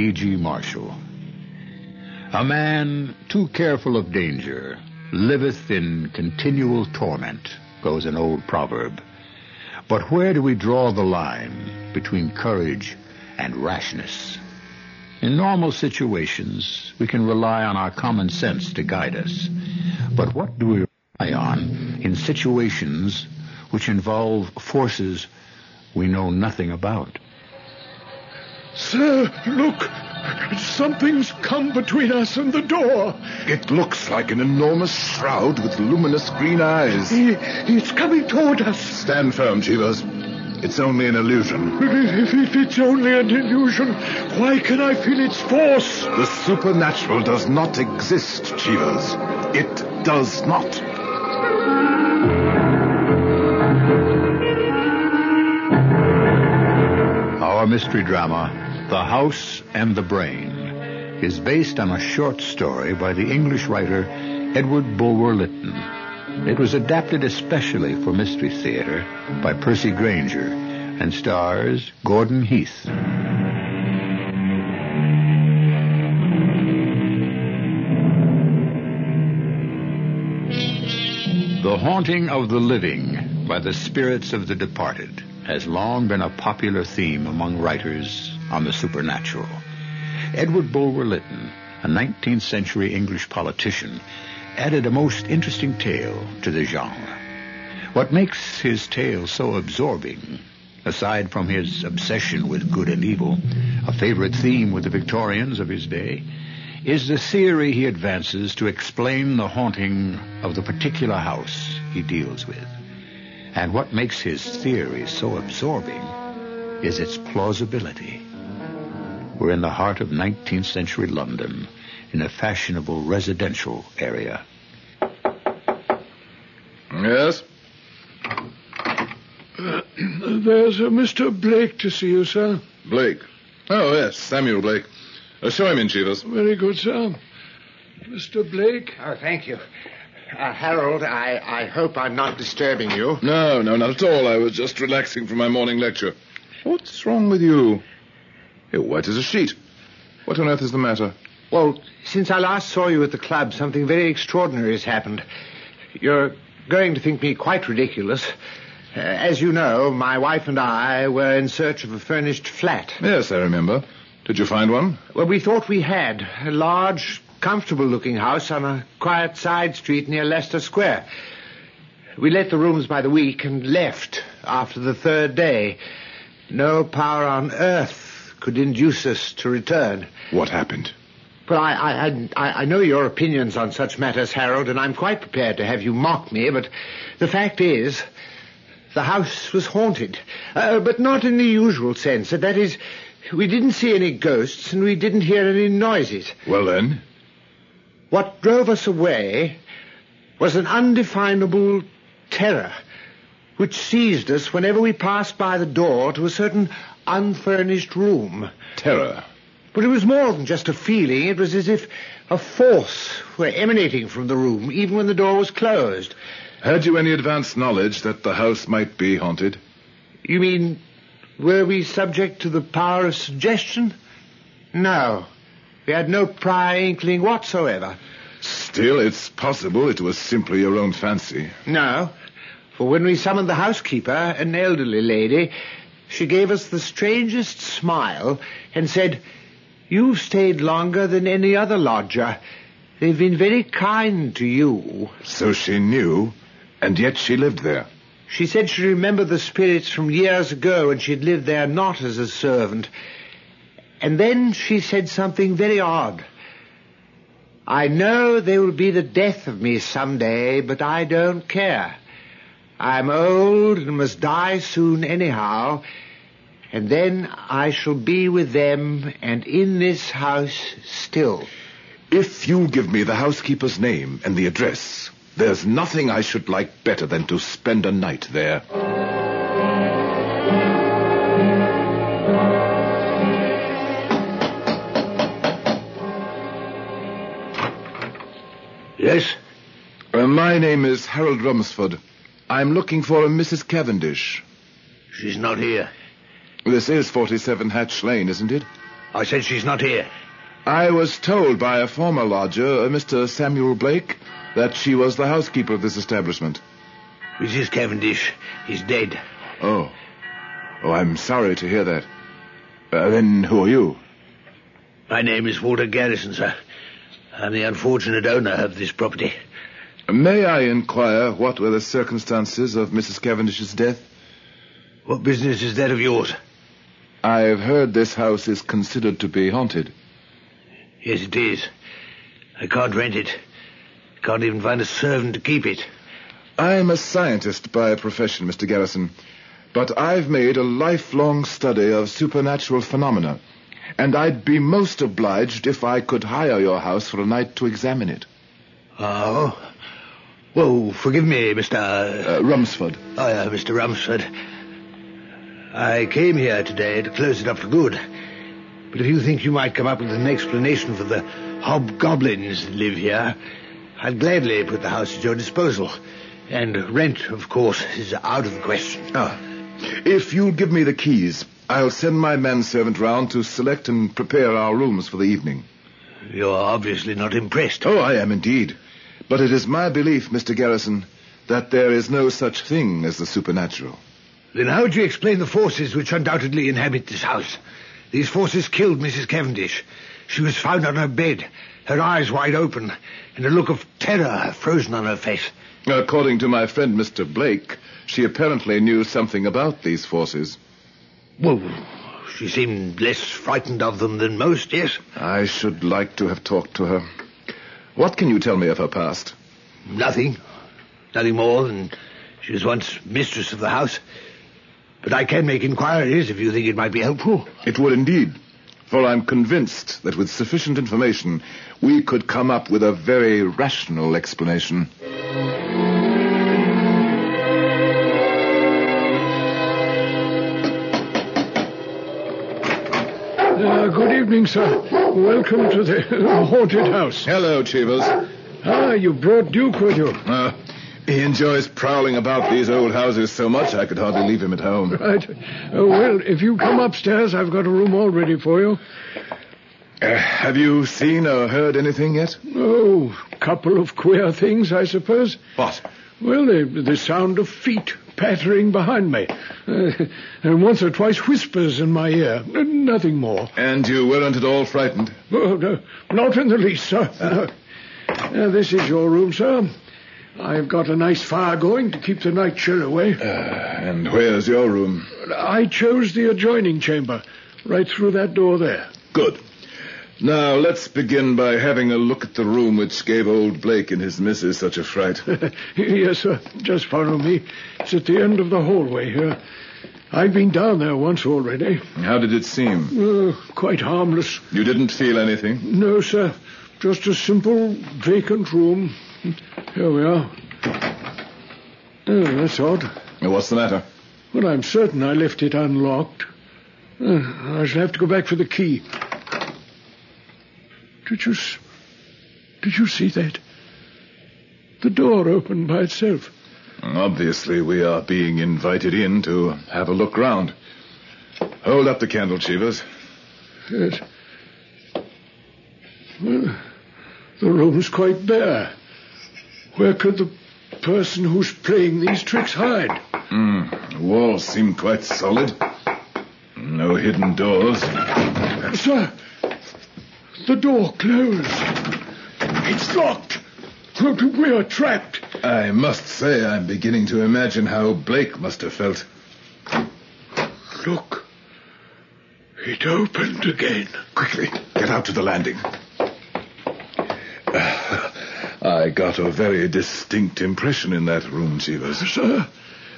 E.G. Marshall. A man too careful of danger liveth in continual torment, goes an old proverb. But where do we draw the line between courage and rashness? In normal situations, we can rely on our common sense to guide us. But what do we rely on in situations which involve forces we know nothing about? Sir, look. Something's come between us and the door. It looks like an enormous shroud with luminous green eyes. It's coming toward us. Stand firm, Cheevers. It's only an illusion. If, if it's only an illusion, why can I feel its force? The supernatural does not exist, Cheevers. It does not. Our mystery drama, The House and the Brain, is based on a short story by the English writer Edward Bulwer Lytton. It was adapted especially for Mystery Theater by Percy Granger and stars Gordon Heath. The haunting of the living by the spirits of the departed has long been a popular theme among writers on the supernatural. Edward Bulwer Lytton, a 19th century English politician, added a most interesting tale to the genre. What makes his tale so absorbing, aside from his obsession with good and evil, a favorite theme with the Victorians of his day, is the theory he advances to explain the haunting of the particular house he deals with. And what makes his theory so absorbing is its plausibility. We're in the heart of 19th century London, in a fashionable residential area. Yes? There's a Mr. Blake to see you, sir. Blake. Oh, yes, Samuel Blake. Uh, show him in, Cheevers. Very good, sir. Mr. Blake. Oh, thank you. Uh, Harold, I, I hope I'm not disturbing you. No, no, not at all. I was just relaxing from my morning lecture. What's wrong with you? You're white as a sheet. What on earth is the matter? Well, since I last saw you at the club, something very extraordinary has happened. You're going to think me quite ridiculous. Uh, as you know, my wife and I were in search of a furnished flat. Yes, I remember. Did you find one? Well, we thought we had. A large, comfortable looking house on a quiet side street near Leicester Square. We let the rooms by the week and left after the third day. No power on earth could induce us to return. What happened? Well, I, I, I, I know your opinions on such matters, Harold, and I'm quite prepared to have you mock me, but the fact is, the house was haunted. Uh, but not in the usual sense. That is, we didn't see any ghosts and we didn't hear any noises. Well, then? What drove us away was an undefinable terror which seized us whenever we passed by the door to a certain unfurnished room. Terror. But it was more than just a feeling. It was as if a force were emanating from the room, even when the door was closed. Had you any advance knowledge that the house might be haunted? You mean, were we subject to the power of suggestion? No. We had no prior inkling whatsoever. Still, it's possible it was simply your own fancy. No. For when we summoned the housekeeper, an elderly lady, she gave us the strangest smile and said, You've stayed longer than any other lodger. They've been very kind to you. So she knew, and yet she lived there. She said she remembered the spirits from years ago when she'd lived there not as a servant. And then she said something very odd. I know they will be the death of me some day, but I don't care. I'm old and must die soon anyhow, and then I shall be with them and in this house still. If you'll give me the housekeeper's name and the address, there's nothing I should like better than to spend a night there. Yes? Uh, my name is Harold Rumsford. I'm looking for a Mrs. Cavendish. She's not here. This is 47 Hatch Lane, isn't it? I said she's not here. I was told by a former lodger, uh, Mr. Samuel Blake, that she was the housekeeper of this establishment. Mrs. Cavendish is dead. Oh. Oh, I'm sorry to hear that. Uh, then who are you? My name is Walter Garrison, sir. I'm the unfortunate owner of this property. May I inquire what were the circumstances of Mrs. Cavendish's death? What business is that of yours? I've heard this house is considered to be haunted. Yes, it is. I can't rent it. Can't even find a servant to keep it. I'm a scientist by profession, Mr. Garrison, but I've made a lifelong study of supernatural phenomena, and I'd be most obliged if I could hire your house for a night to examine it. Oh? Well, forgive me, Mr. Uh, Rumsford. Oh, yeah, Mr. Rumsford. I came here today to close it up for good. But if you think you might come up with an explanation for the hobgoblins that live here, I'd gladly put the house at your disposal. And rent, of course, is out of the question. Ah. If you'll give me the keys, I'll send my manservant round to select and prepare our rooms for the evening. You're obviously not impressed. Oh, I am indeed. But it is my belief, Mr. Garrison, that there is no such thing as the supernatural. Then how do you explain the forces which undoubtedly inhabit this house? These forces killed Mrs. Cavendish. She was found on her bed, her eyes wide open, and a look of terror frozen on her face. According to my friend Mr. Blake, she apparently knew something about these forces. Well, she seemed less frightened of them than most, yes? I should like to have talked to her. What can you tell me of her past? Nothing. Nothing more than she was once mistress of the house. But I can make inquiries if you think it might be helpful. It would indeed. For I'm convinced that with sufficient information, we could come up with a very rational explanation. Uh, good evening, sir. Welcome to the haunted house. Hello, Cheevers. Ah, you brought Duke with you. Uh, he enjoys prowling about these old houses so much I could hardly leave him at home. Right. Uh, well, if you come upstairs, I've got a room all ready for you. Uh, have you seen or heard anything yet? Oh, couple of queer things, I suppose. What? Well, the, the sound of feet pattering behind me. Uh, and once or twice whispers in my ear. Nothing more. And you weren't at all frightened? Oh, no, not in the least, sir. No. Uh, this is your room, sir. I've got a nice fire going to keep the night chill away. Uh, and where's your room? I chose the adjoining chamber, right through that door there. Good. Now, let's begin by having a look at the room which gave old Blake and his missus such a fright. yes, sir. Just follow me. It's at the end of the hallway here. I've been down there once already. How did it seem? Oh, quite harmless. You didn't feel anything? No, sir. Just a simple vacant room. Here we are. Oh, that's odd. What's the matter? Well, I'm certain I left it unlocked. Uh, I shall have to go back for the key. Did you... Did you see that? The door opened by itself. Obviously, we are being invited in to have a look round. Hold up the candle, Cheevers. Yes. Well, the room's quite bare. Where could the person who's playing these tricks hide? The walls seem quite solid. No hidden doors. Sir, the door closed. It's locked. We are trapped. I must say, I'm beginning to imagine how Blake must have felt. Look. It opened again. Quickly, get out to the landing. I got a very distinct impression in that room, Cheevers. Sir,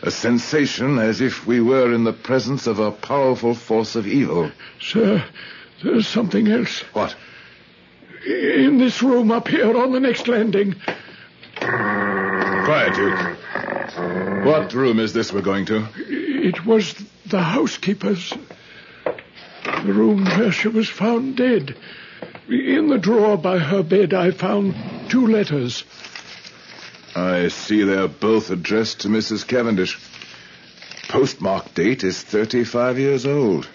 A sensation as if we were in the presence of a powerful force of evil. sir, there's something else. What? In this room up here on the next landing. Quiet, Duke. What room is this we're going to? It was the housekeeper's. The room where she was found dead. In the drawer by her bed, I found two letters. I see they're both addressed to Mrs. Cavendish. postmark date is 35 years old.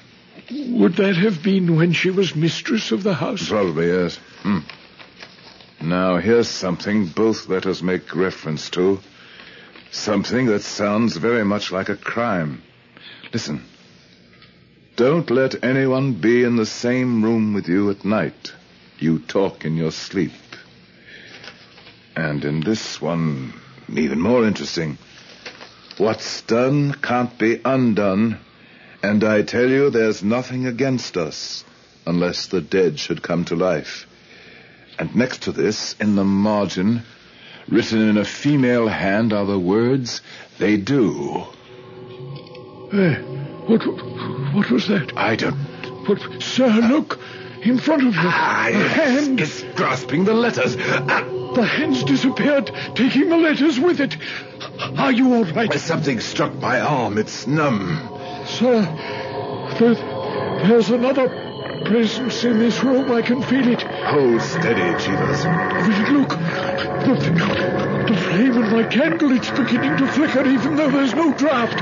Would that have been when she was mistress of the house? Probably, yes. Hmm. Now, here's something both letters make reference to. Something that sounds very much like a crime. Listen. Don't let anyone be in the same room with you at night. You talk in your sleep. And in this one, even more interesting. What's done can't be undone. And I tell you, there's nothing against us unless the dead should come to life. And next to this, in the margin, written in a female hand, are the words, they do. Eh, what, what was that? I don't. But, sir, look. In front of you. Ah, a hand. it's grasping the letters. Ah, The hand's disappeared, taking the letters with it. Are you all right? something struck my arm. It's numb. Sir, there, there's another presence in this room. I can feel it. Hold steady, Cheevers. Look? The, the flame in my candle, it's beginning to flicker even though there's no draft.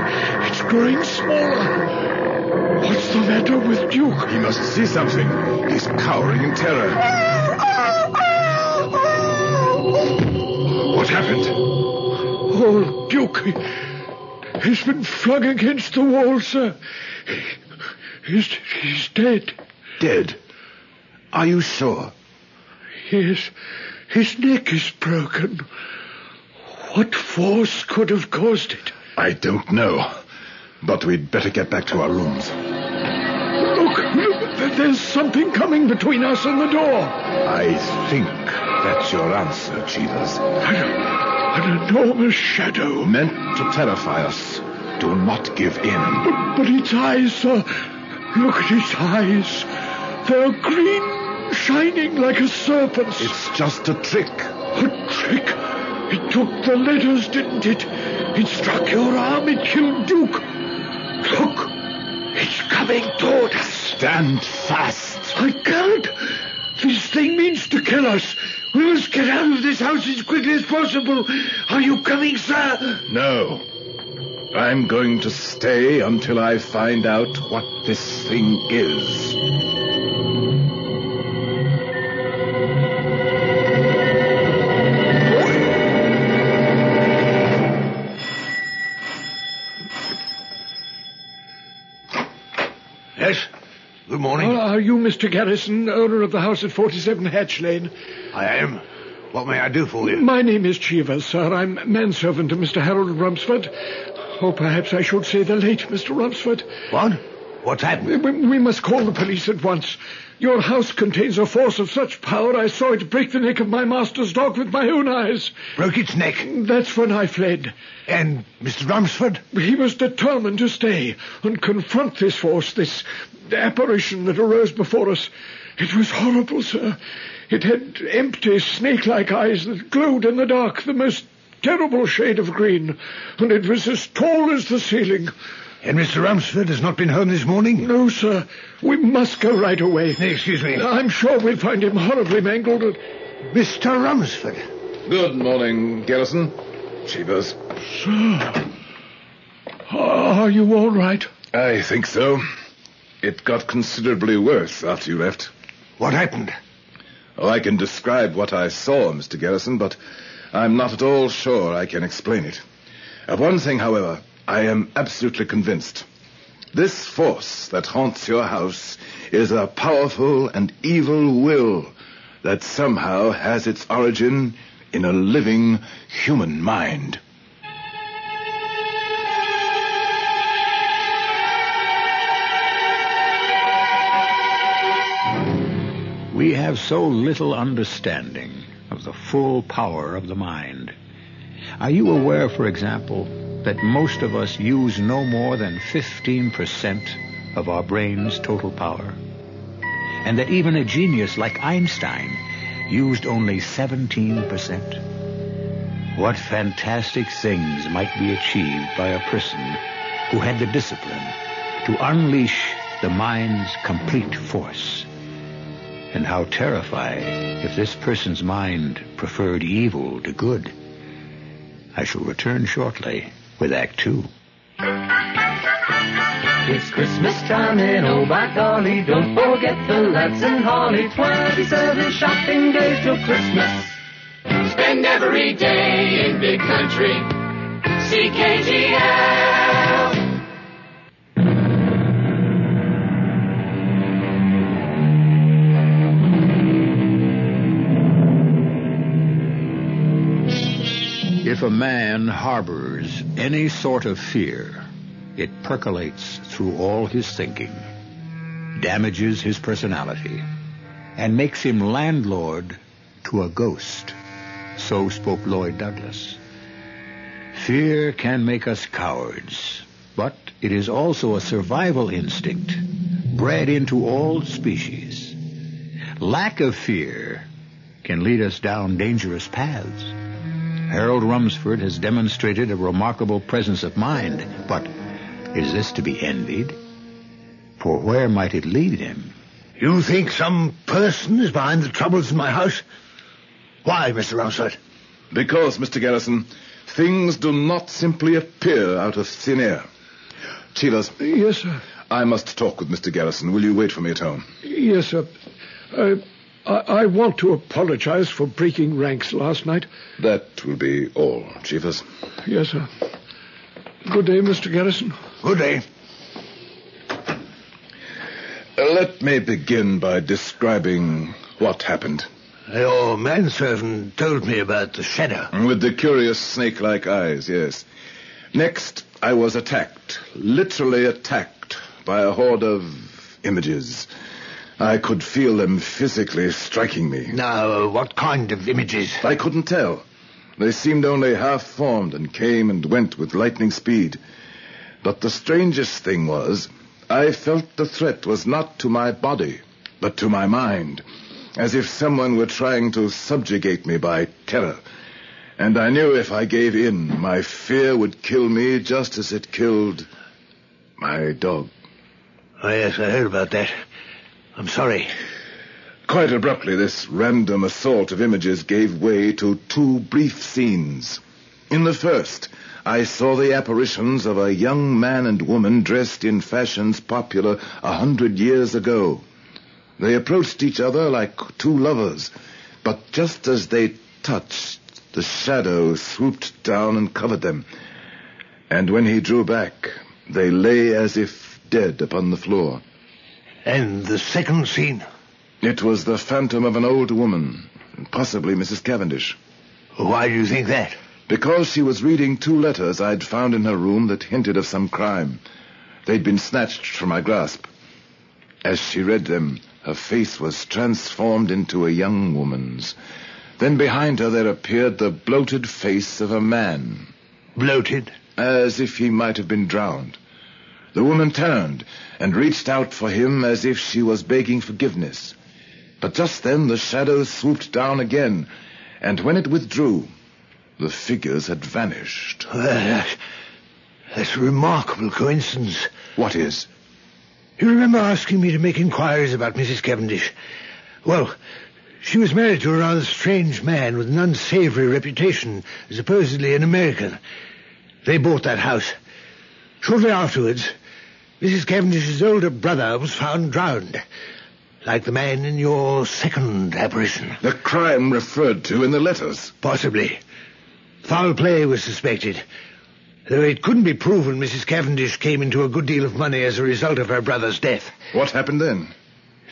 It's growing smaller. What's the matter with Duke? He must see something. He's cowering in terror. What happened? Oh, Duke, he, he's been flung against the wall, sir. He's, he's dead. Dead. Are you sure? Yes, his neck is broken. What force could have caused it? I don't know. But we'd better get back to our rooms. Look, look, there's something coming between us and the door. I think that's your answer, Cheevers. An, an enormous shadow. Meant to terrify us. Do not give in. But, but its eyes, sir. Look at its eyes. They're green, shining like a serpent's. It's just a trick. A trick. It took the letters, didn't it? It struck your arm. It killed Duke. Look. It's coming toward us. Stand fast. I can't. This thing means to kill us. We must get out of this house as quickly as possible. Are you coming, sir? No. I'm going to stay until I find out what this thing is. Mr. Garrison, owner of the house at 47 Hatch Lane? I am. What may I do for you? My name is Cheevers, sir. I'm manservant to Mr. Harold Rumsford. Or perhaps I should say the late Mr. Rumsford. What? What's happened? We, we must call the police at once. Your house contains a force of such power I saw it break the neck of my master's dog with my own eyes. Broke its neck. That's when I fled. And Mr. Rumsford? He was determined to stay and confront this force, this apparition that arose before us. It was horrible, sir. It had empty, snake-like eyes that glowed in the dark, the most terrible shade of green, and it was as tall as the ceiling. And Mr. Rumsford has not been home this morning? No, sir. We must go right away. Excuse me. I'm sure we'll find him horribly mangled. Mr. Rumsford. Good morning, Garrison. Cheevers. Sir, are you all right? I think so. It got considerably worse after you left. What happened? Oh, I can describe what I saw, Mr. Garrison, but I'm not at all sure I can explain it. Of one thing, however, I am absolutely convinced. This force that haunts your house is a powerful and evil will that somehow has its origin in a living human mind. We have so little understanding of the full power of the mind. Are you aware, for example, that most of us use no more than 15% of our brain's total power? And that even a genius like Einstein used only 17%? What fantastic things might be achieved by a person who had the discipline to unleash the mind's complete force? And how terrifying if this person's mind preferred evil to good. I shall return shortly with Act Two. It's Christmas time and oh by golly, don't forget the lads and holly. Twenty-seven shopping days till Christmas. Spend every day in big country. CKGL. A man harbors any sort of fear, it percolates through all his thinking, damages his personality, and makes him landlord to a ghost. So spoke Lloyd Douglas. Fear can make us cowards, but it is also a survival instinct bred into all species. Lack of fear can lead us down dangerous paths. Harold Rumsford has demonstrated a remarkable presence of mind, but is this to be envied? For where might it lead him? You think some person is behind the troubles in my house? Why, Mr. Rumsford? Because, Mr. Garrison, things do not simply appear out of thin air. Cheevers, Yes, sir. I must talk with Mr. Garrison. Will you wait for me at home? Yes, sir. Uh, I, I want to apologize for breaking ranks last night. That will be all, Cheevers. Yes, sir. Good day, Mr. Garrison. Good day. Let me begin by describing what happened. Your manservant told me about the shadow. With the curious snake-like eyes, yes. Next, I was attacked, literally attacked, by a horde of images. I could feel them physically striking me. Now, uh, what kind of images? I couldn't tell. They seemed only half formed and came and went with lightning speed. But the strangest thing was, I felt the threat was not to my body, but to my mind, as if someone were trying to subjugate me by terror. And I knew if I gave in, my fear would kill me just as it killed my dog. Oh, yes, I heard about that. I'm sorry. Quite abruptly, this random assault of images gave way to two brief scenes. In the first, I saw the apparitions of a young man and woman dressed in fashions popular a hundred years ago. They approached each other like two lovers, but just as they touched, the shadow swooped down and covered them. And when he drew back, they lay as if dead upon the floor. And the second scene? It was the phantom of an old woman, possibly Mrs. Cavendish. Why do you think that? Because she was reading two letters I'd found in her room that hinted of some crime. They'd been snatched from my grasp. As she read them, her face was transformed into a young woman's. Then behind her there appeared the bloated face of a man, Bloated? as if he might have been drowned. The woman turned and reached out for him as if she was begging forgiveness. But just then the shadow swooped down again, and when it withdrew, the figures had vanished. Well, that's, that's a remarkable coincidence. What is? You remember asking me to make inquiries about Mrs. Cavendish? Well, she was married to a rather strange man with an unsavory reputation, supposedly an American. They bought that house. Shortly afterwards, Mrs. Cavendish's older brother was found drowned, like the man in your second apparition. The crime referred to in the letters. Possibly. Foul play was suspected, though it couldn't be proven Mrs. Cavendish came into a good deal of money as a result of her brother's death. What happened then?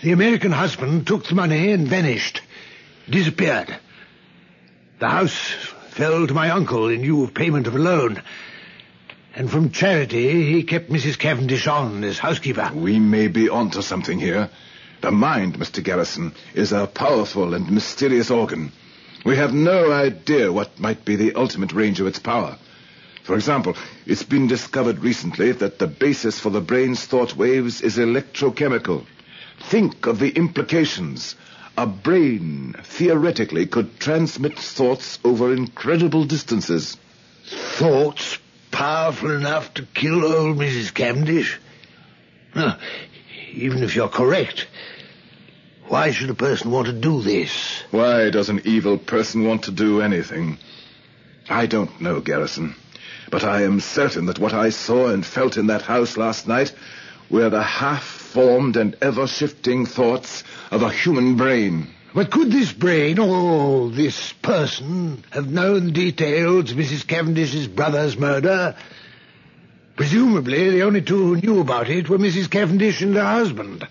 The American husband took the money and vanished. Disappeared. The house fell to my uncle in lieu of payment of a loan. And from charity, he kept Mrs. Cavendish on as housekeeper. We may be onto something here. The mind, Mr. Garrison, is a powerful and mysterious organ. We have no idea what might be the ultimate range of its power. For example, it's been discovered recently that the basis for the brain's thought waves is electrochemical. Think of the implications. A brain, theoretically, could transmit thoughts over incredible distances. Thoughts powerful enough to kill old Mrs. Cavendish? Huh. Even if you're correct, why should a person want to do this? Why does an evil person want to do anything? I don't know, Garrison. But I am certain that what I saw and felt in that house last night were the half-formed and ever-shifting thoughts of a human brain. But could this brain, or this person, have known details of Mrs. Cavendish's brother's murder? Presumably, the only two who knew about it were Mrs. Cavendish and her husband.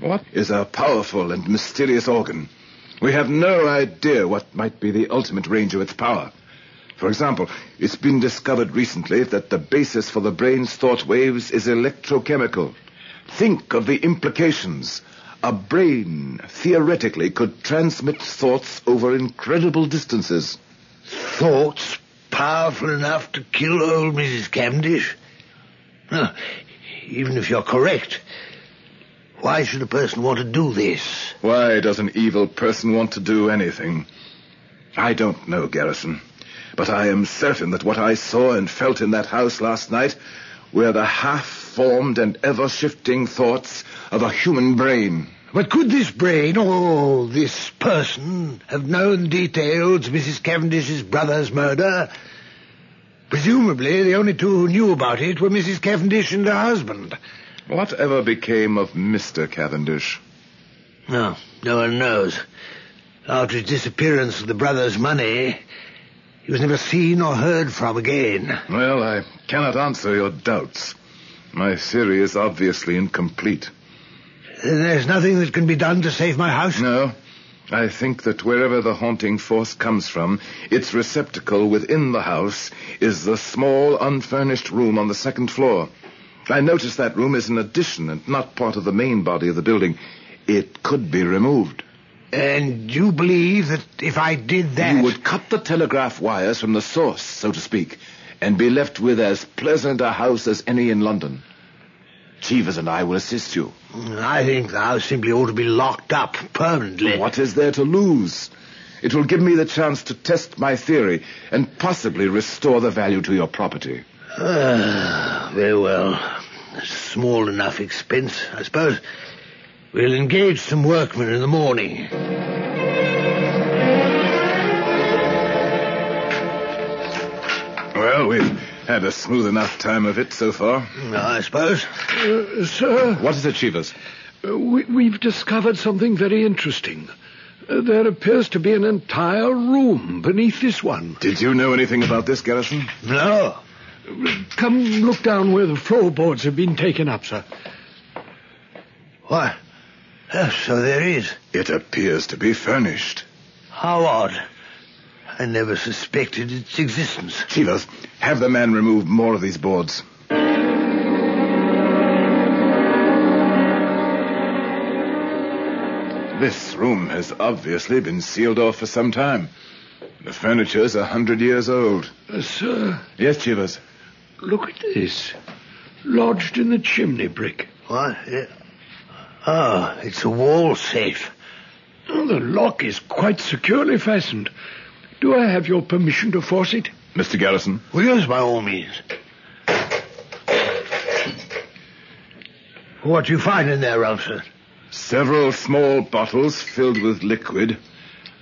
What is a powerful and mysterious organ? We have no idea what might be the ultimate range of its power. For example, it's been discovered recently that the basis for the brain's thought waves is electrochemical. Think of the implications. A brain, theoretically, could transmit thoughts over incredible distances. Thoughts powerful enough to kill old Mrs. Cavendish? Even if you're correct, why should a person want to do this? Why does an evil person want to do anything? I don't know, Garrison. But I am certain that what I saw and felt in that house last night were the half-formed and ever-shifting thoughts of a human brain. But could this brain, or this person, have known details of Mrs. Cavendish's brother's murder? Presumably, the only two who knew about it were Mrs. Cavendish and her husband. Whatever became of Mr. Cavendish? No, no one knows. After his disappearance of the brother's money, he was never seen or heard from again. Well, I cannot answer your doubts. My theory is obviously incomplete. There's nothing that can be done to save my house? No. I think that wherever the haunting force comes from, its receptacle within the house is the small, unfurnished room on the second floor. I notice that room is an addition and not part of the main body of the building. It could be removed. And you believe that if I did that... You would cut the telegraph wires from the source, so to speak, and be left with as pleasant a house as any in London. Cheevers and I will assist you. I think the house simply ought to be locked up permanently. What is there to lose? It will give me the chance to test my theory and possibly restore the value to your property. Ah, very well. A small enough expense, I suppose. We'll engage some workmen in the morning. Had a smooth enough time of it so far. I suppose. Uh, sir, What is it, Cheevers? uh, we, we've discovered something very interesting. Uh, there appears to be an entire room beneath this one. Did you know anything about this, Garrison? No. Come look down where the floorboards have been taken up, sir. Why? Oh, so there is. It appears to be furnished. How odd. I never suspected its existence. Cheevers, have the man remove more of these boards. This room has obviously been sealed off for some time. The furniture's a hundred years old. Uh, sir, Yes, Cheevers. look at this. Lodged in the chimney brick. What? Yeah. Oh, it's a wall safe. Oh, the lock is quite securely fastened. Do I have your permission to force it? Mr. Garrison. Well, yes, by all means. What do you find in there, Rumsford? Several small bottles filled with liquid,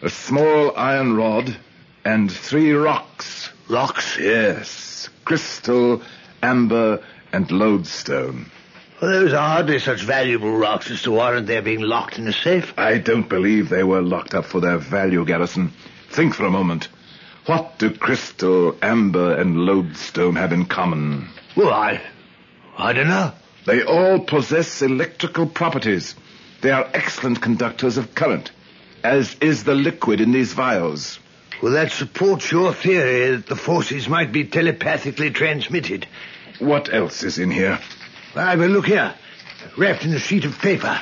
a small iron rod, and three rocks. Rocks? Yes. Crystal, amber, and lodestone. Well, those are hardly such valuable rocks as to warrant their being locked in a safe. I don't believe they were locked up for their value, Garrison. Think for a moment. What do crystal, amber, and lodestone have in common? Well, I... I don't know. They all possess electrical properties. They are excellent conductors of current, as is the liquid in these vials. Well, that supports your theory that the forces might be telepathically transmitted. What else is in here? Why, but look here. Wrapped in a sheet of paper.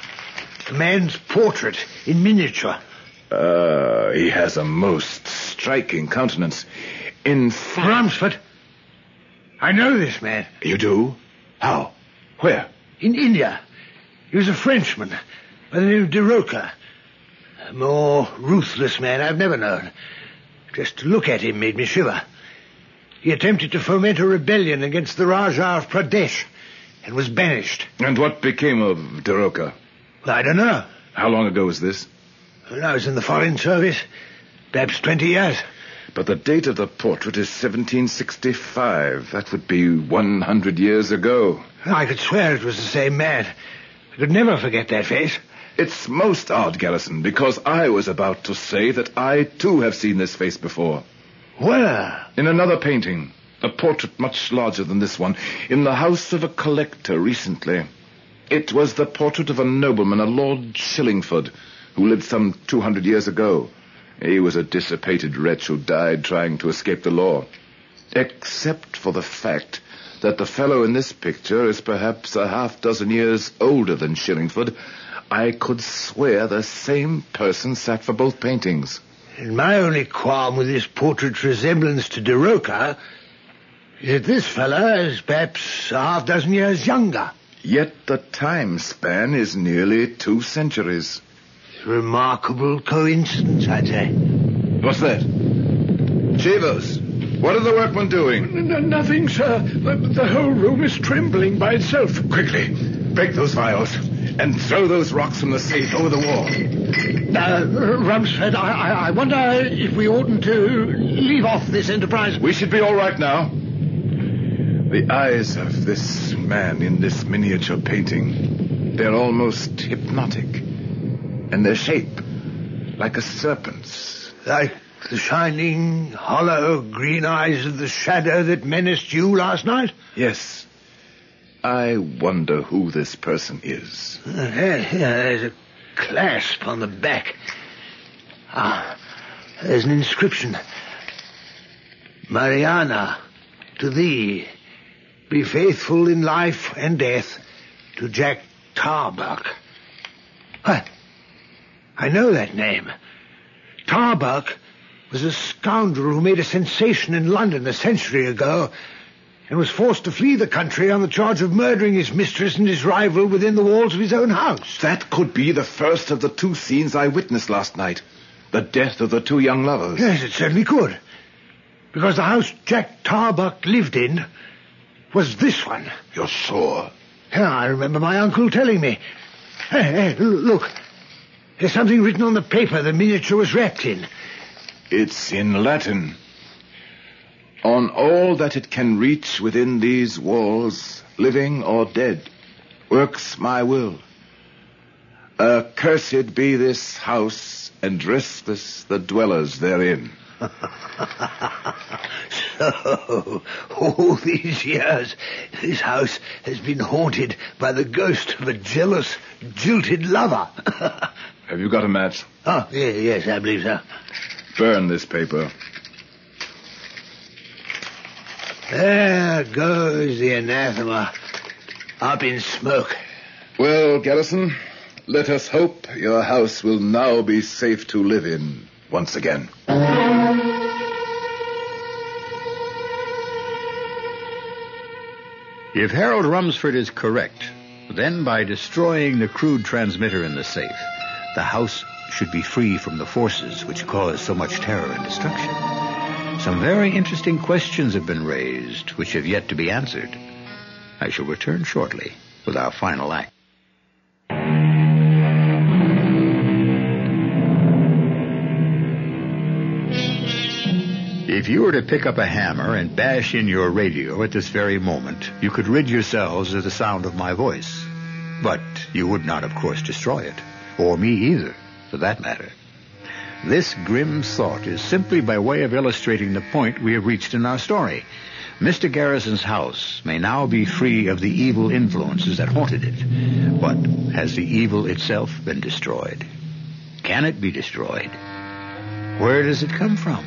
A man's portrait in miniature. Uh, he has a most striking countenance. In fact... Rumsford. I know this man. You do? How? Where? In India. He was a Frenchman by the name of De Roca. A more ruthless man I've never known. Just to look at him made me shiver. He attempted to foment a rebellion against the Rajah of Pradesh and was banished. And what became of De Roca? Well, I don't know. How long ago was this? When I was in the Foreign Service, perhaps 20 years. But the date of the portrait is 1765. That would be 100 years ago. I could swear it was the same man. I could never forget that face. It's most odd, Garrison, because I was about to say that I too have seen this face before. Where? In another painting, a portrait much larger than this one, in the house of a collector recently. It was the portrait of a nobleman, a Lord Shillingford, who lived some 200 years ago. He was a dissipated wretch who died trying to escape the law. Except for the fact that the fellow in this picture is perhaps a half dozen years older than Shillingford, I could swear the same person sat for both paintings. And my only qualm with this portrait's resemblance to De Roca is that this fellow is perhaps a half dozen years younger. Yet the time span is nearly two centuries. Remarkable coincidence, I'd say. What's that? Cheevers, what are the workmen doing? N- nothing, sir. The, the whole room is trembling by itself. Quickly, break those vials and throw those rocks from the safe over the wall. Uh, Rumsford, I, I, I wonder if we oughtn't to leave off this enterprise. We should be all right now. The eyes of this man in this miniature painting, they're almost hypnotic. And their shape, like a serpent's. Like the shining, hollow green eyes of the shadow that menaced you last night? Yes. I wonder who this person is. Uh, here, here, there's a clasp on the back. Ah, there's an inscription. Mariana, to thee, be faithful in life and death to Jack Tarbuck. What? I know that name. Tarbuck was a scoundrel who made a sensation in London a century ago and was forced to flee the country on the charge of murdering his mistress and his rival within the walls of his own house. That could be the first of the two scenes I witnessed last night. The death of the two young lovers. Yes, it certainly could. Because the house Jack Tarbuck lived in was this one. You're sure? Yeah, I remember my uncle telling me. Hey, hey, look. There's something written on the paper the miniature was wrapped in. It's in Latin. On all that it can reach within these walls, living or dead, works my will. Accursed be this house, and restless the dwellers therein. so, all these years, this house has been haunted by the ghost of a jealous, jilted lover. Have you got a match? oh, yes, yes, I believe so. Burn this paper. There goes the anathema. Up in smoke. Well, Garrison, let us hope your house will now be safe to live in once again. If Harold Rumsford is correct, then by destroying the crude transmitter in the safe, the house should be free from the forces which cause so much terror and destruction. Some very interesting questions have been raised which have yet to be answered. I shall return shortly with our final act. If you were to pick up a hammer and bash in your radio at this very moment, you could rid yourselves of the sound of my voice. But you would not, of course, destroy it. Or me either, for that matter. This grim thought is simply by way of illustrating the point we have reached in our story. Mr. Garrison's house may now be free of the evil influences that haunted it. But has the evil itself been destroyed? Can it be destroyed? Where does it come from?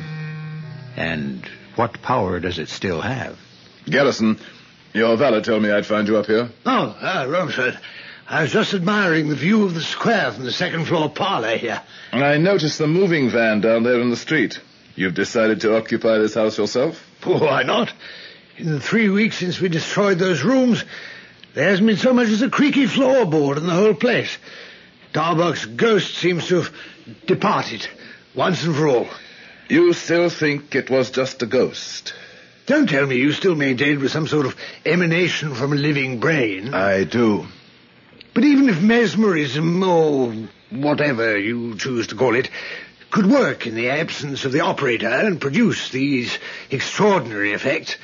And what power does it still have? Garrison, your valet told me I'd find you up here. Oh, ah, Rumsford. I was just admiring the view of the square from the second floor parlor here. And I noticed the moving van down there in the street. You've decided to occupy this house yourself? Why not? In the three weeks since we destroyed those rooms, there hasn't been so much as a creaky floorboard in the whole place. Tarbuck's ghost seems to have departed, once and for all. You still think it was just a ghost? Don't tell me you still maintain it was some sort of emanation from a living brain. I do. But even if mesmerism, or whatever you choose to call it, could work in the absence of the operator and produce these extraordinary effects.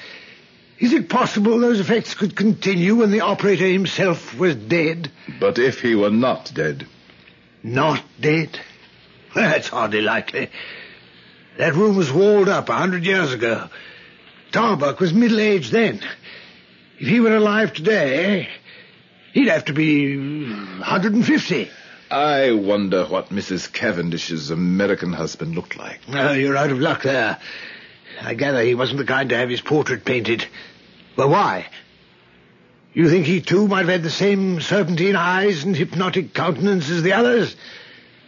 Is it possible those effects could continue when the operator himself was dead? But if he were not dead, Not dead? That's hardly likely. That room was walled up a hundred years ago. Tarbuck was middle-aged then. If he were alive today, he'd have to be 150. I wonder what Mrs. Cavendish's American husband looked like. Oh, you're out of luck there. I gather he wasn't the kind to have his portrait painted. Well, why? You think he too might have had the same serpentine eyes and hypnotic countenance as the others?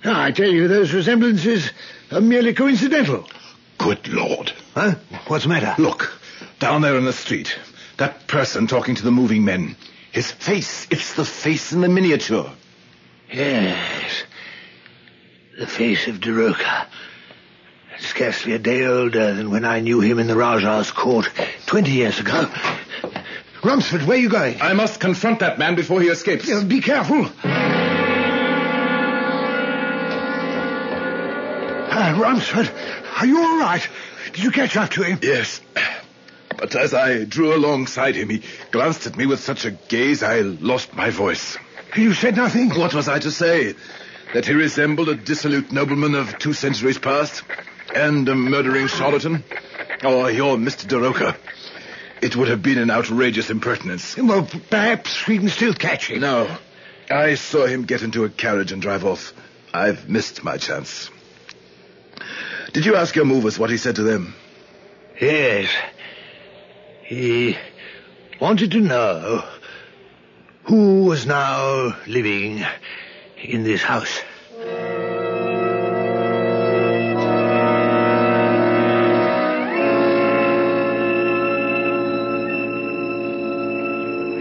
Ah, I tell you, those resemblances are merely coincidental. Good Lord. Huh? What's the matter? Look, down there in the street. That person talking to the moving men. His face, it's the face in the miniature. Yes. The face of De Roca. Scarcely a day older than when I knew him in the Rajah's court twenty years ago. Rumsford, where are you going? I must confront that man before he escapes. Uh, be careful. Uh, Rumsford, are you all right? Did you catch up to him? Yes. But as I drew alongside him, he glanced at me with such a gaze I lost my voice. You said nothing? What was I to say? That he resembled a dissolute nobleman of two centuries past? And a murdering charlatan? Oh, you're Mr. De Roca. It would have been an outrageous impertinence. Well, perhaps we can still catch him. No. I saw him get into a carriage and drive off. I've missed my chance. Did you ask your movers what he said to them? Yes. He wanted to know who was now living in this house.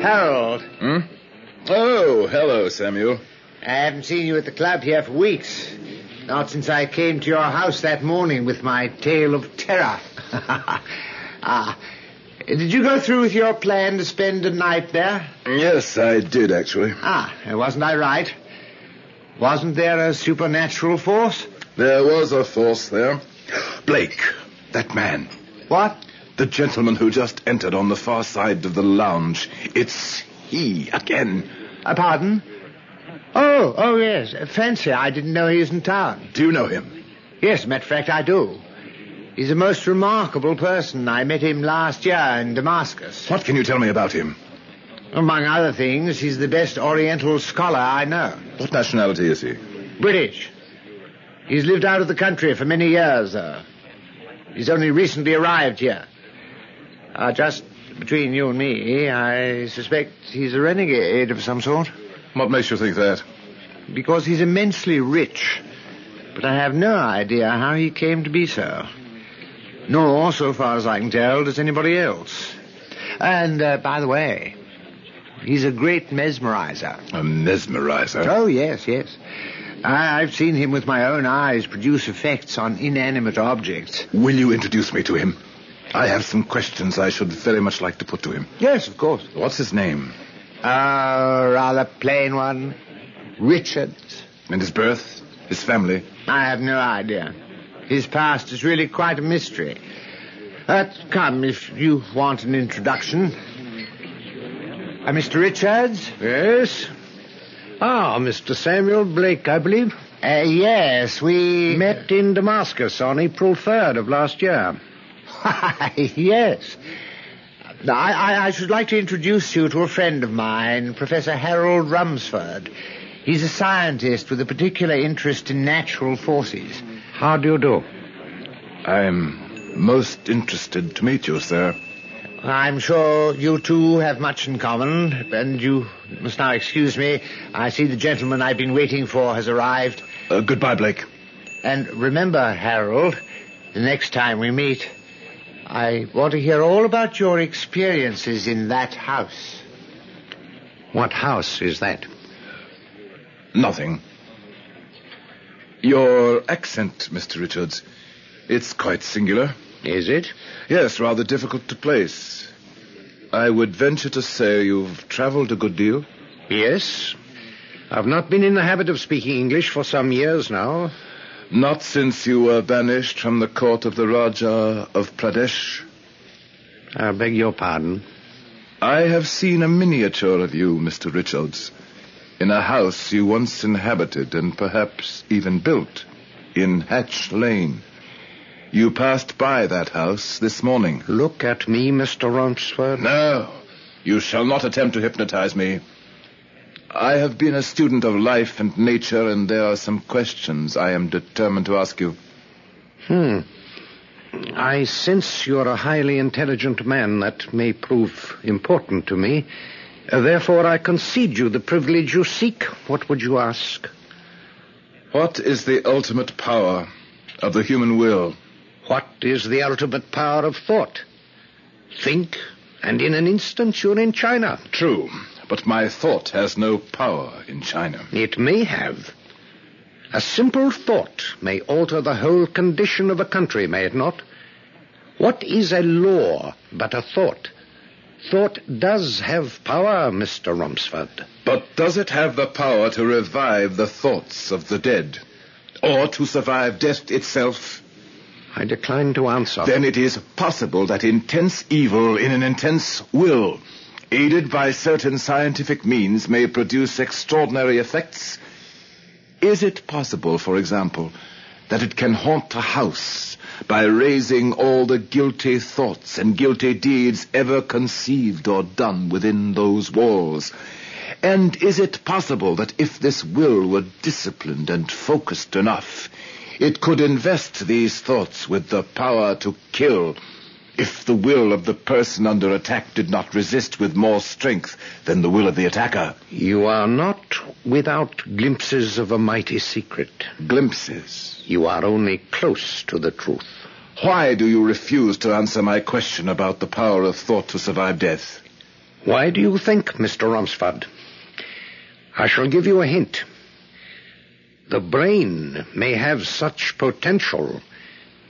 Harold, Hmm? Oh, hello, Samuel. I haven't seen you at the club here for weeks. Not since I came to your house that morning with my tale of terror. ah, did you go through with your plan to spend a night there? Yes, I did, actually. Ah, wasn't I right? Wasn't there a supernatural force? There was a force there. Blake, that man. What? The gentleman who just entered on the far side of the lounge. It's he again. Uh, pardon? Oh, oh yes. Fancy, I didn't know he was in town. Do you know him? Yes, matter of fact, I do. He's a most remarkable person. I met him last year in Damascus. What can you tell me about him? Among other things, he's the best Oriental scholar I know. What nationality is he? British. He's lived out of the country for many years, though. He's only recently arrived here. Uh, just between you and me, I suspect he's a renegade of some sort. What makes you think that? Because he's immensely rich. But I have no idea how he came to be so. Nor, so far as I can tell, does anybody else. And, uh, by the way, he's a great mesmerizer. A mesmerizer. Oh, yes, yes. I, I've seen him with my own eyes produce effects on inanimate objects. Will you introduce me to him? I have some questions I should very much like to put to him. Yes, of course. What's his name? A rather plain one. Richard. And his birth? His family? I have no idea. His past is really quite a mystery. But come, if you want an introduction. Uh, Mr. Richards? Yes? Ah, Mr. Samuel Blake, I believe. Uh, yes, we... Met in Damascus on April 3rd of last year. yes. I, I, I should like to introduce you to a friend of mine, Professor Harold Rumsford. He's a scientist with a particular interest in natural forces. How do you do? I'm most interested to meet you, sir. I'm sure you two have much in common, and you must now excuse me. I see the gentleman I've been waiting for has arrived. Uh, goodbye, Blake. And remember, Harold, the next time we meet, I want to hear all about your experiences in that house. What house is that? Nothing. Your accent, Mr. Richards. It's quite singular. Is it? Yes, rather difficult to place. I would venture to say you've traveled a good deal. Yes. I've not been in the habit of speaking English for some years now, Not since you were banished from the court of the Raja of Pradesh. I beg your pardon. I have seen a miniature of you, Mr. Richards, in a house you once inhabited and perhaps even built in Hatch Lane. You passed by that house this morning. Look at me, Mr. Rumsford. No, you shall not attempt to hypnotize me. I have been a student of life and nature, and there are some questions I am determined to ask you. Hmm. I sense you're a highly intelligent man. That may prove important to me. Therefore, I concede you the privilege you seek. What would you ask? What is the ultimate power of the human will? What is the ultimate power of thought? Think, and in an instant you're in China. True, but my thought has no power in China. It may have. A simple thought may alter the whole condition of a country, may it not? What is a law but a thought? Thought does have power, Mr. Rumsford. But does it have the power to revive the thoughts of the dead? Or to survive death itself? I decline to answer. Then it is possible that intense evil in an intense will, aided by certain scientific means, may produce extraordinary effects. Is it possible, for example, that it can haunt a house by raising all the guilty thoughts and guilty deeds ever conceived or done within those walls? And is it possible that if this will were disciplined and focused enough, it could invest these thoughts with the power to kill if the will of the person under attack did not resist with more strength than the will of the attacker. You are not without glimpses of a mighty secret. Glimpses. You are only close to the truth. Why do you refuse to answer my question about the power of thought to survive death? Why do you think, Mr. Rumsford? I shall give you a hint. The brain may have such potential,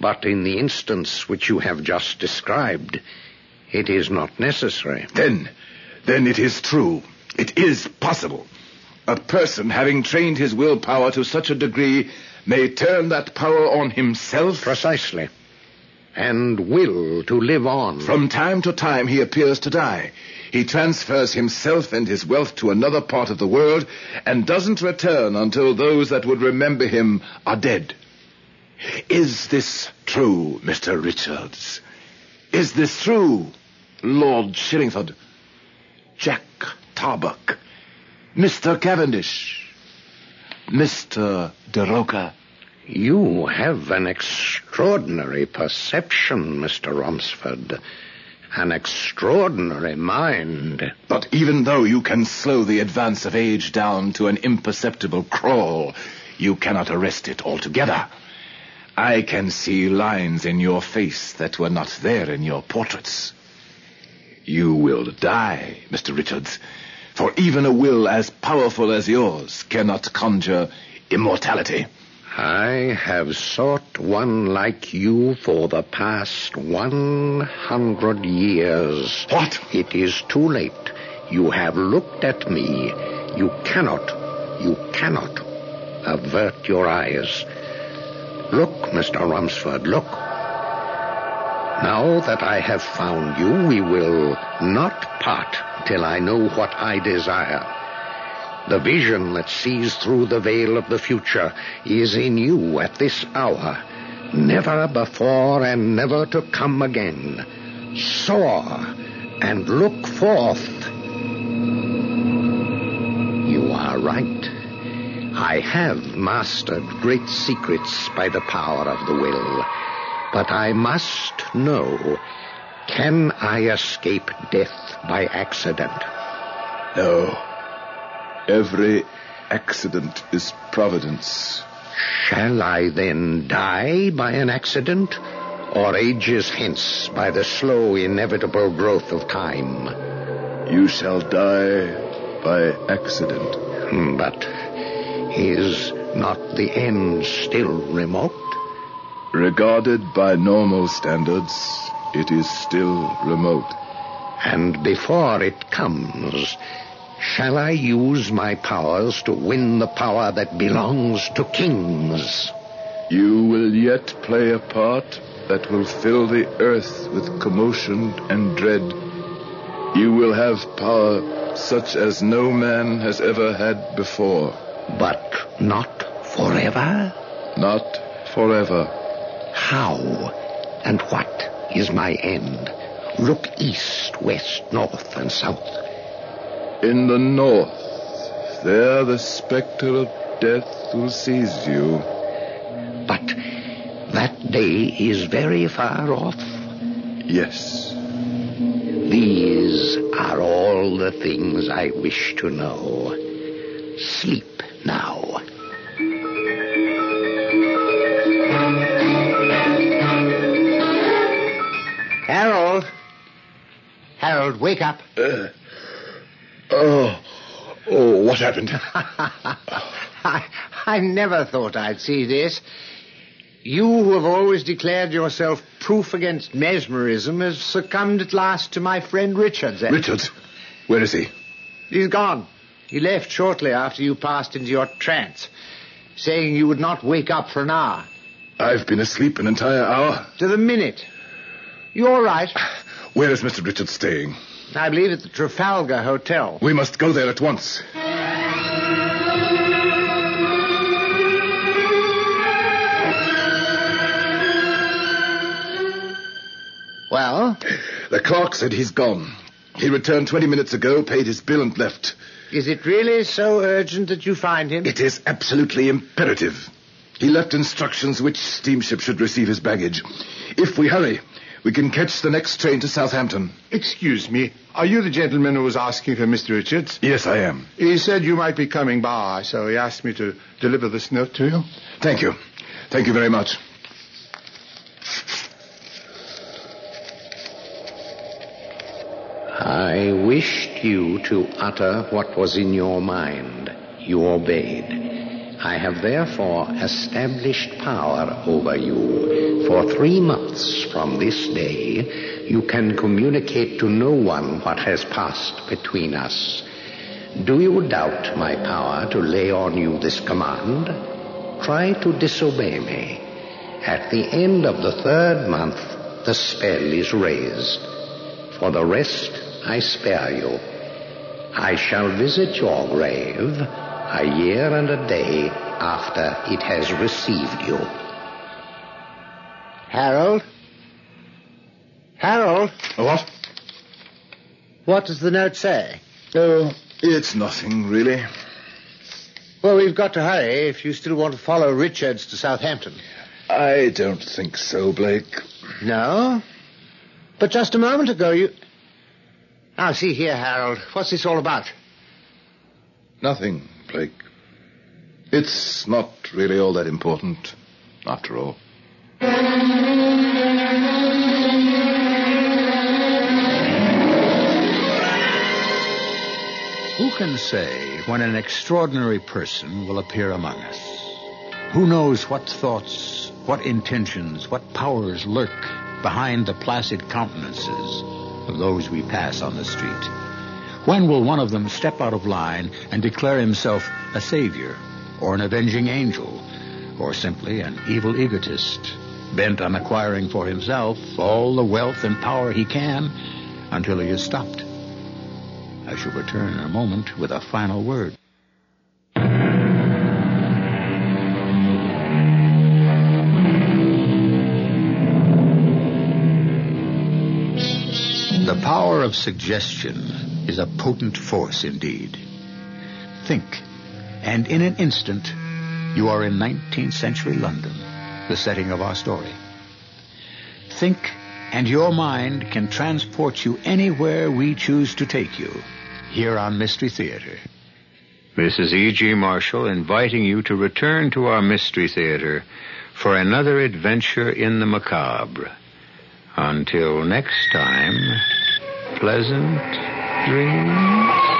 but in the instance which you have just described, it is not necessary. Then, then it is true. It is possible. A person having trained his willpower to such a degree may turn that power on himself. Precisely. And will to live on. From time to time he appears to die. He transfers himself and his wealth to another part of the world and doesn't return until those that would remember him are dead. Is this true, Mr. Richards? Is this true, Lord Shillingford? Jack Tarbuck? Mr. Cavendish? Mr. De Roca? You have an extraordinary perception, Mr. Rumsford. An extraordinary mind. But even though you can slow the advance of age down to an imperceptible crawl, you cannot arrest it altogether. I can see lines in your face that were not there in your portraits. You will die, Mr. Richards, for even a will as powerful as yours cannot conjure immortality. I have sought one like you for the past one hundred years. What? It is too late. You have looked at me. You cannot, you cannot avert your eyes. Look, Mr. Rumsford, look. Now that I have found you, we will not part till I know what I desire. The vision that sees through the veil of the future is in you at this hour, never before and never to come again. Soar and look forth. You are right. I have mastered great secrets by the power of the will. But I must know, can I escape death by accident? No. Every accident is providence. Shall I then die by an accident? Or ages hence by the slow, inevitable growth of time? You shall die by accident. Hmm, But is not the end still remote? Regarded by normal standards, it is still remote. And before it comes, shall I use my powers to win the power that belongs to kings? You will yet play a part that will fill the earth with commotion and dread. You will have power such as no man has ever had before. But not forever? Not forever. How and what is my end? Look east, west, north, and south. In the north, there the specter of death will seize you. But that day is very far off. Yes. These are all the things I wish to know. Sleep now. Harold. Harold, wake up. Uh, oh, oh, what happened? I, I never thought I'd see this. You who have always declared yourself proof against mesmerism has succumbed at last to my friend Richards. eh? Richards, where is he? He's gone. He left shortly after you passed into your trance, saying you would not wake up for an hour. I've been asleep an entire hour. To the minute. You're all right? Where is Mr. Richards staying? I believe at the Trafalgar Hotel. We must go there at once. Well, The clerk said he's gone. He returned 20 minutes ago, paid his bill, and left. Is it really so urgent that you find him? It is absolutely imperative. He left instructions which steamship should receive his baggage. If we hurry, we can catch the next train to Southampton. Excuse me, are you the gentleman who was asking for Mr. Richards? Yes, I am. He said you might be coming by, so he asked me to deliver this note to you. Thank you. Thank you very much. I wished you to utter what was in your mind. You obeyed. I have therefore established power over you. For three months from this day, you can communicate to no one what has passed between us. Do you doubt my power to lay on you this command? Try to disobey me. At the end of the third month, the spell is raised. For the rest, I spare you. I shall visit your grave a year and a day after it has received you. Harold? Harold? What? What does the note say? Oh, it's nothing, really. Well, we've got to hurry if you still want to follow Richards to Southampton. I don't think so, Blake. No? But just a moment ago you. Now, see here, Harold. What's this all about? Nothing, Blake. It's not really all that important, after all. Who can say when an extraordinary person will appear among us? Who knows what thoughts, what intentions, what powers lurk behind the placid countenances of those we pass on the street? When will one of them step out of line and declare himself a savior, or an avenging angel, or simply an evil egotist, bent on acquiring for himself all the wealth and power he can until he is stopped? I shall return in a moment with a final word. Power of suggestion is a potent force indeed. Think, and in an instant, you are in 19th century London, the setting of our story. Think, and your mind can transport you anywhere we choose to take you, here on Mystery Theater. This is E.G. Marshall inviting you to return to our Mystery Theater for another adventure in the macabre. Until next time, pleasant dreams.